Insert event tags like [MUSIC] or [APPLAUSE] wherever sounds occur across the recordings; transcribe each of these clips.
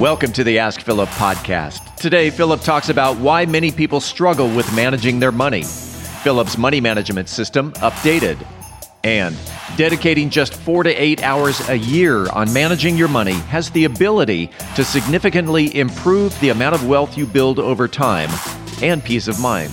Welcome to the Ask Philip podcast. Today, Philip talks about why many people struggle with managing their money, Philip's money management system updated, and dedicating just four to eight hours a year on managing your money has the ability to significantly improve the amount of wealth you build over time and peace of mind.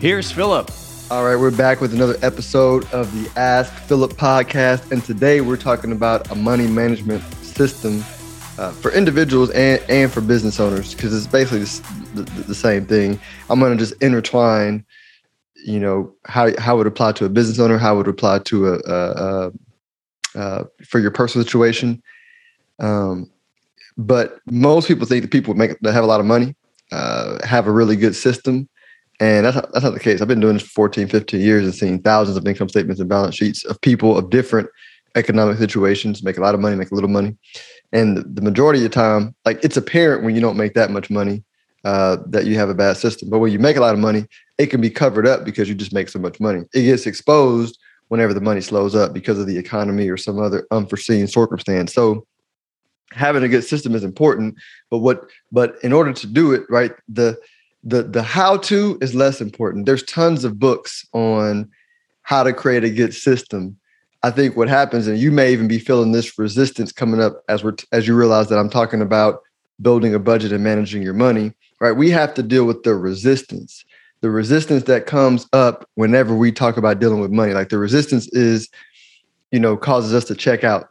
Here's Philip. All right, we're back with another episode of the Ask Philip podcast. And today we're talking about a money management system uh, for individuals and, and for business owners because it's basically the, the, same thing. I'm going to just intertwine, you know, how, how it would apply to a business owner, how it would apply to a, a, a uh, for your personal situation. Um, but most people think that people make that have a lot of money uh, have a really good system and that's not, that's not the case. I've been doing this for 14, 15 years and seeing thousands of income statements and balance sheets of people of different economic situations, make a lot of money, make a little money. And the majority of the time, like it's apparent when you don't make that much money uh, that you have a bad system. But when you make a lot of money, it can be covered up because you just make so much money. It gets exposed whenever the money slows up because of the economy or some other unforeseen circumstance. So having a good system is important. But what but in order to do it, right, the the the how to is less important. There's tons of books on how to create a good system. I think what happens, and you may even be feeling this resistance coming up as we're as you realize that I'm talking about building a budget and managing your money. Right, we have to deal with the resistance, the resistance that comes up whenever we talk about dealing with money. Like the resistance is, you know, causes us to check out,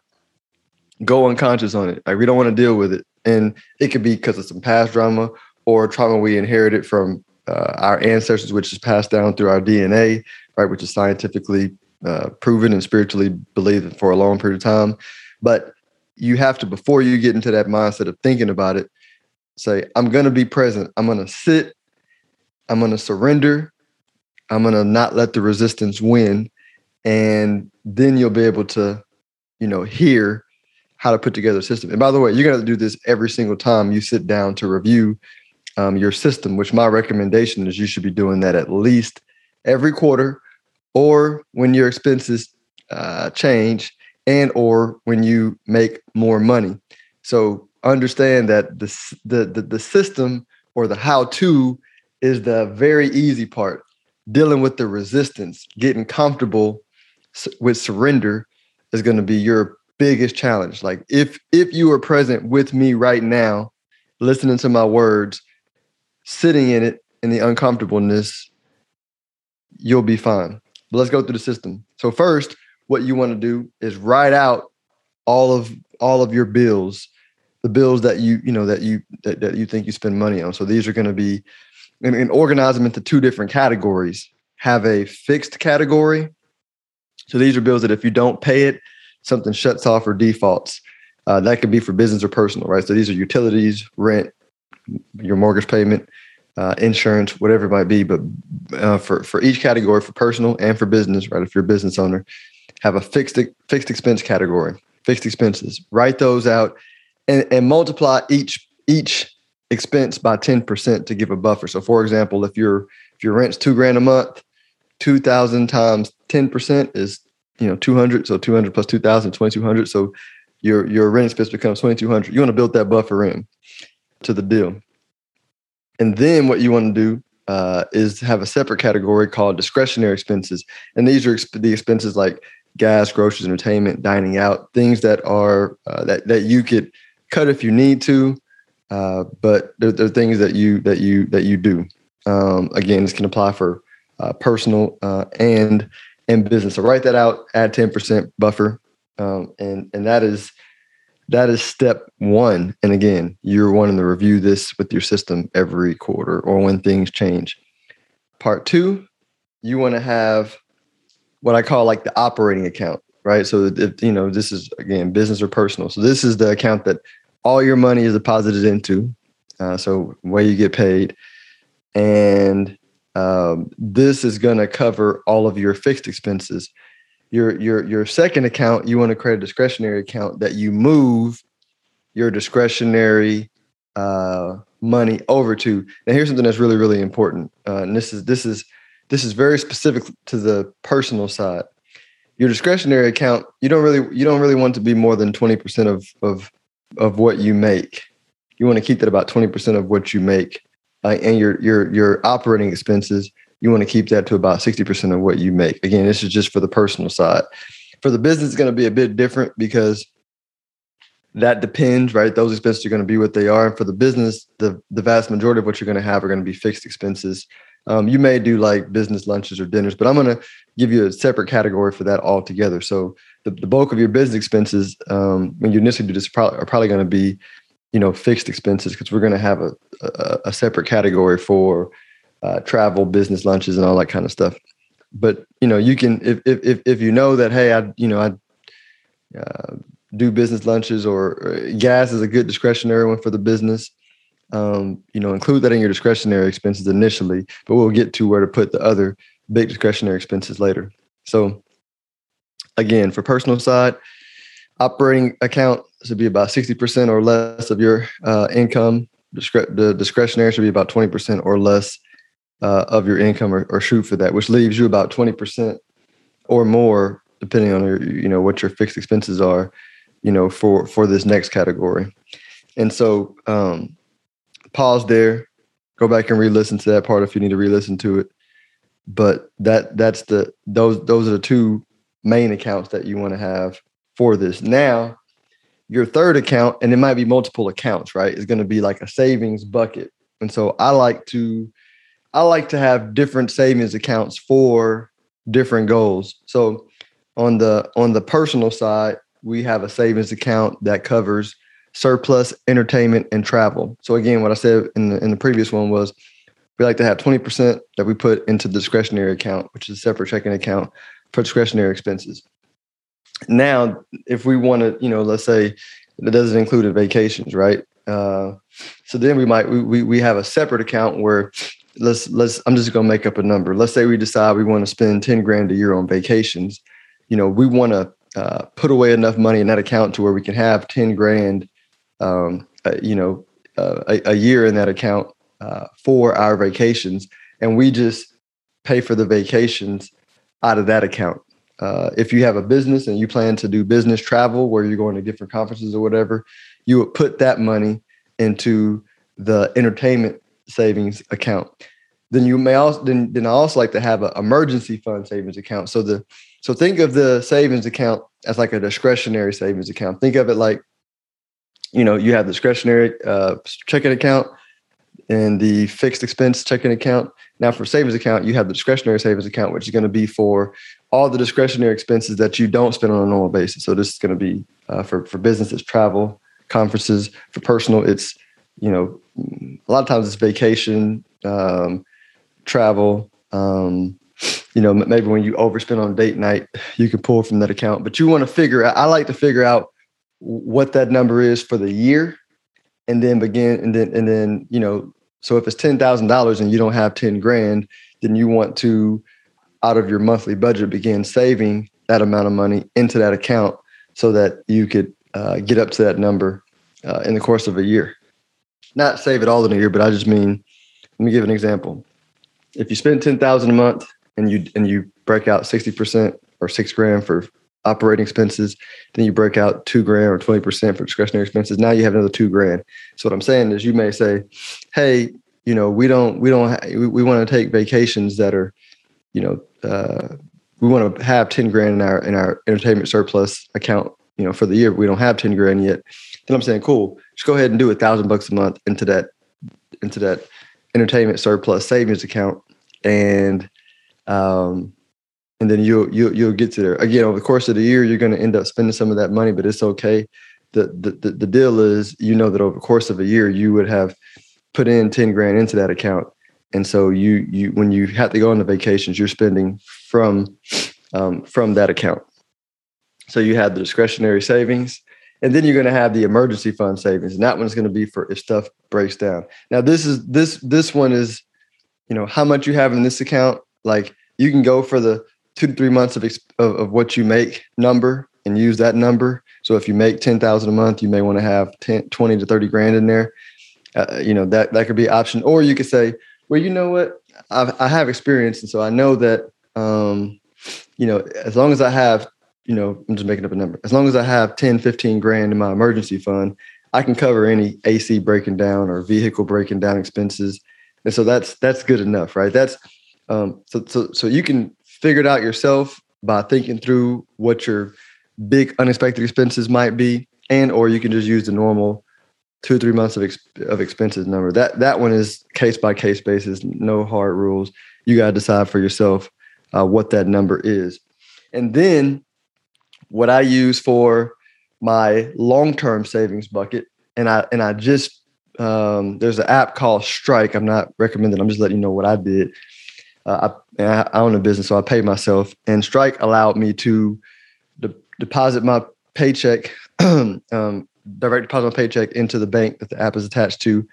go unconscious on it. Like we don't want to deal with it, and it could be because of some past drama or trauma we inherited from uh, our ancestors, which is passed down through our DNA, right, which is scientifically uh, proven and spiritually believed for a long period of time. But you have to, before you get into that mindset of thinking about it, say, I'm going to be present. I'm going to sit. I'm going to surrender. I'm going to not let the resistance win. And then you'll be able to, you know, hear how to put together a system. And by the way, you're going to do this every single time you sit down to review um, your system, which my recommendation is you should be doing that at least every quarter or when your expenses uh, change and or when you make more money. So understand that the, the, the, the system or the how to is the very easy part. Dealing with the resistance, getting comfortable with surrender is going to be your biggest challenge. Like if if you are present with me right now, listening to my words, sitting in it in the uncomfortableness, you'll be fine. But let's go through the system. So first, what you want to do is write out all of all of your bills, the bills that you you know that you that, that you think you spend money on. So these are going to be and, and organize them into two different categories. Have a fixed category. So these are bills that if you don't pay it, something shuts off or defaults. Uh, that could be for business or personal, right? So these are utilities, rent, your mortgage payment, uh, insurance, whatever it might be. But uh, for for each category, for personal and for business, right? If you're a business owner, have a fixed fixed expense category, fixed expenses. Write those out, and and multiply each each expense by ten percent to give a buffer. So, for example, if your if your rent's two grand a month, two thousand times ten percent is you know two hundred. So two hundred plus two thousand, twenty two hundred. So your your rent expense becomes twenty two hundred. You want to build that buffer in to the deal. And then what you want to do uh, is have a separate category called discretionary expenses. And these are exp- the expenses like gas, groceries, entertainment, dining out, things that are uh, that that you could cut if you need to, uh, but they're, they're, things that you that you that you do. Um, again, this can apply for uh, personal uh, and and business. So write that out. Add ten percent buffer, um, and and that is that is step one. And again, you're wanting to review this with your system every quarter or when things change. Part two, you want to have what I call like the operating account, right? So if you know this is again business or personal. So this is the account that all your money is deposited into. uh, so where you get paid, and um, this is going to cover all of your fixed expenses. Your your your second account, you want to create a discretionary account that you move your discretionary uh, money over to. Now, here's something that's really really important, uh, and this is this is this is very specific to the personal side. Your discretionary account, you don't really you don't really want to be more than 20% of of of what you make. You want to keep that about 20% of what you make. Uh, and your your your operating expenses, you want to keep that to about 60% of what you make. Again, this is just for the personal side. For the business, it's going to be a bit different because that depends, right? Those expenses are going to be what they are. And for the business, the the vast majority of what you're going to have are going to be fixed expenses. Um, you may do like business lunches or dinners, but I'm going to give you a separate category for that altogether. So the, the bulk of your business expenses, um, when you initially do this, are probably going to be, you know, fixed expenses because we're going to have a, a, a, separate category for uh, travel, business lunches, and all that kind of stuff. But you know, you can if if if you know that hey, I you know I uh, do business lunches or, or gas is a good discretionary one for the business um, you know, include that in your discretionary expenses initially, but we'll get to where to put the other big discretionary expenses later. So again, for personal side, operating account should be about 60% or less of your uh, income. Discre- the discretionary should be about 20% or less uh, of your income or, or shoot for that, which leaves you about 20% or more, depending on your, you know, what your fixed expenses are, you know, for, for this next category. And so, um, pause there, go back and re-listen to that part if you need to re-listen to it. But that that's the those those are the two main accounts that you want to have for this. Now, your third account, and it might be multiple accounts, right? Is going to be like a savings bucket. And so I like to I like to have different savings accounts for different goals. So on the on the personal side, we have a savings account that covers surplus, entertainment, and travel. So again, what I said in the in the previous one was we like to have 20% that we put into the discretionary account, which is a separate checking account for discretionary expenses. Now, if we want to, you know, let's say that doesn't include vacations, right? Uh, so then we might we, we have a separate account where let's let's I'm just gonna make up a number. Let's say we decide we want to spend 10 grand a year on vacations. You know, we want to uh, put away enough money in that account to where we can have 10 grand um, uh, you know, uh, a, a, year in that account uh, for our vacations, and we just pay for the vacations out of that account. Uh, if you have a business and you plan to do business travel where you're going to different conferences or whatever, you would put that money into the entertainment savings account. Then you may also then, then I also like to have an emergency fund savings account. So the so think of the savings account as like a discretionary savings account. Think of it like you know, you have the discretionary uh, checking account and the fixed expense checking account. Now, for savings account, you have the discretionary savings account, which is going to be for all the discretionary expenses that you don't spend on a normal basis. So this is going to be uh, for for businesses, travel, conferences. For personal, it's you know a lot of times it's vacation, um, travel. Um, you know, maybe when you overspend on date night, you can pull from that account. But you want to figure out. I like to figure out what that number is for the year and then begin and then and then you know so if it's ten thousand dollars and you don't have ten grand then you want to out of your monthly budget begin saving that amount of money into that account so that you could uh, get up to that number uh, in the course of a year not save it all in a year but i just mean let me give an example if you spend 10000 a month and you and you break out 60% or six grand for operating expenses. Then you break out two grand or 20% for discretionary expenses. Now you have another two grand. So what I'm saying is you may say, Hey, you know, we don't, we don't, ha- we, we want to take vacations that are, you know, uh, we want to have 10 grand in our, in our entertainment surplus account, you know, for the year. We don't have 10 grand yet. Then I'm saying, cool, just go ahead and do a thousand bucks a month into that, into that entertainment surplus savings account. And, um, and then you'll you'll you'll get to there again over the course of the year you're going to end up spending some of that money but it's okay the, the the the deal is you know that over the course of a year you would have put in 10 grand into that account and so you you when you have to go on the vacations you're spending from um, from that account so you have the discretionary savings And then you're going to have the emergency fund savings, and that one's going to be for if stuff breaks down. Now, this is this this one is, you know, how much you have in this account. Like you can go for the two to three months of of, of what you make number and use that number. So if you make ten thousand a month, you may want to have 10, 20 to thirty grand in there. Uh, you know that that could be option, or you could say, well, you know what, I've, I have experience, and so I know that um, you know as long as I have you know, I'm just making up a number. As long as I have 10, 15 grand in my emergency fund, I can cover any AC breaking down or vehicle breaking down expenses. And so that's that's good enough, right? That's um, so so so you can figure it out yourself by thinking through what your big unexpected expenses might be, and or you can just use the normal two three months of ex- of expenses number. That that one is case by case basis, no hard rules. You got to decide for yourself uh, what that number is, and then what I use for my long-term savings bucket, and I and I just um, there's an app called Strike. I'm not recommending. I'm just letting you know what I did. Uh, I, I own a business, so I pay myself, and Strike allowed me to de- deposit my paycheck, [CLEARS THROAT] um, direct deposit my paycheck into the bank that the app is attached to,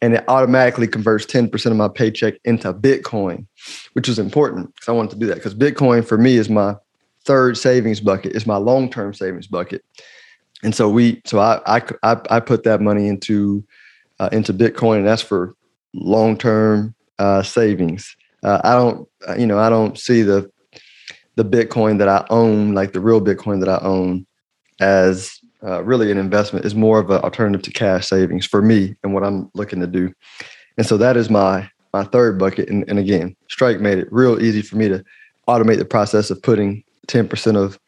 and it automatically converts 10% of my paycheck into Bitcoin, which is important because I wanted to do that because Bitcoin for me is my third savings bucket is my long term savings bucket. And so we, so I, I, I, I put that money into, uh, into Bitcoin, and that's for long term uh, savings. Uh, I don't, uh, you know, I don't see the, the Bitcoin that I own, like the real Bitcoin that I own, as uh, really an investment. It's more of an alternative to cash savings for me and what I'm looking to do. And so that is my my third bucket. And, and again, Strike made it real easy for me to automate the process of putting 10% of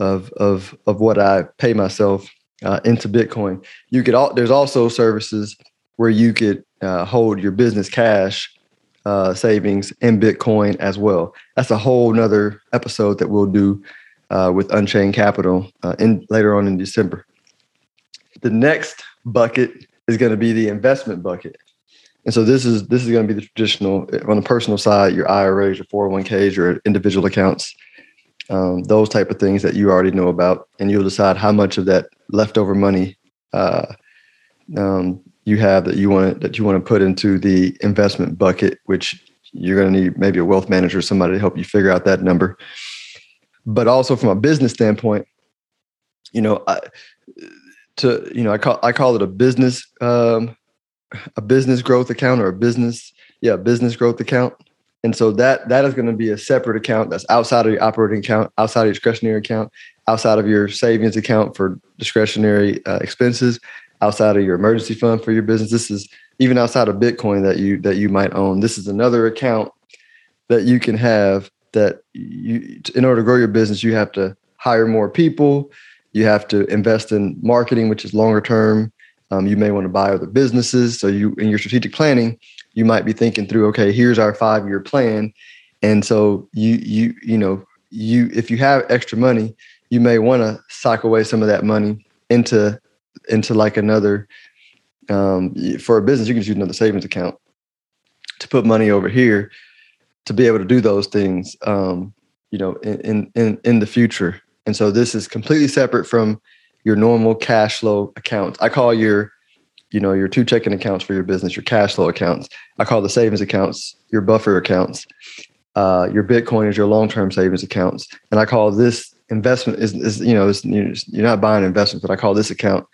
of of of what I pay myself uh, into Bitcoin. You could all there's also services where you could uh, hold your business cash uh, savings in Bitcoin as well. That's a whole nother episode that we'll do uh, with Unchained Capital uh, in later on in December. The next bucket is going to be the investment bucket. And so this is this is going to be the traditional on the personal side, your IRAs, your 401ks, your individual accounts um, those type of things that you already know about, and you'll decide how much of that leftover money uh, um, you have that you want that you want to put into the investment bucket, which you're going to need maybe a wealth manager, or somebody to help you figure out that number. But also from a business standpoint, you know, I, to you know, I call I call it a business um, a business growth account or a business yeah business growth account and so that that is going to be a separate account that's outside of your operating account, outside of your discretionary account, outside of your savings account for discretionary uh, expenses, outside of your emergency fund for your business. This is even outside of Bitcoin that you that you might own. This is another account that you can have that you in order to grow your business, you have to hire more people, you have to invest in marketing, which is longer term. Um, you may want to buy other businesses. So you in your strategic planning, you might be thinking through, okay, here's our five year plan. And so you you you know, you if you have extra money, you may want to sock away some of that money into into like another um, for a business, you can use another savings account to put money over here to be able to do those things, um, you know, in, in, in the future. And so this is completely separate from your normal cash flow accounts. I call your you know your two checking accounts for your business your cash flow accounts i call the savings accounts your buffer accounts uh, your bitcoin is your long-term savings accounts and i call this investment is, is you know you're not buying investments but i call this account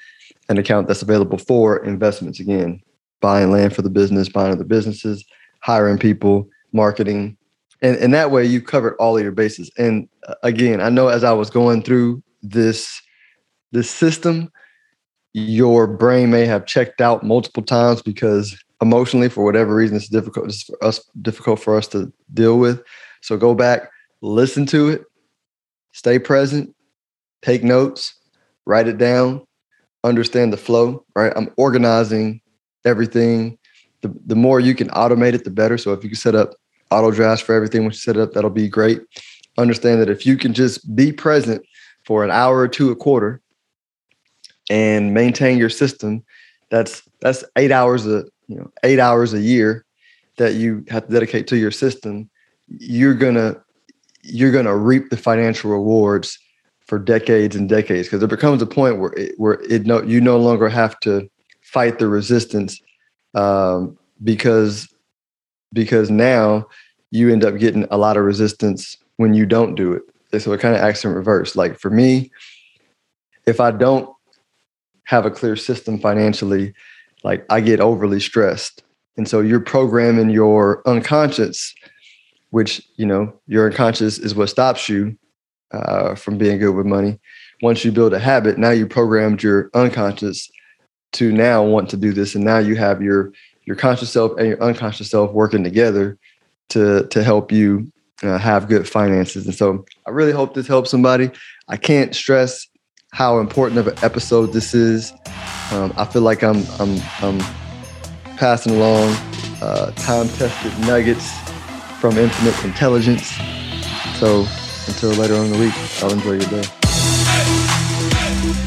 an account that's available for investments again buying land for the business buying other businesses hiring people marketing and, and that way you covered all of your bases. And uh, again i know as i was going through this this system your brain may have checked out multiple times because emotionally, for whatever reason, it's difficult it's for us difficult for us to deal with. So go back, listen to it, stay present, take notes, write it down, understand the flow. Right, I'm organizing everything. The the more you can automate it, the better. So if you can set up auto drafts for everything once you set it up, that'll be great. Understand that if you can just be present for an hour or two a quarter and maintain your system, that's that's eight hours a you know eight hours a year that you have to dedicate to your system. You're gonna you're gonna reap the financial rewards for decades and decades because there becomes a point where it, where it no you no longer have to fight the resistance um, because because now you end up getting a lot of resistance when you don't do it. So it kind of acts in reverse. Like for me, if I don't have a clear system financially, like I get overly stressed. And so you're programming your unconscious, which, you know, your unconscious is what stops you uh, from being good with money. Once you build a habit, now you programmed your unconscious to now want to do this. And now you have your your conscious self and your unconscious self working together to to help you uh, have good finances. And so I really hope this helps somebody. I can't stress how important of an episode this is. Um, I feel like I'm I'm I'm passing along uh, time tested nuggets from infinite intelligence. So until later on in the week, I'll enjoy your day.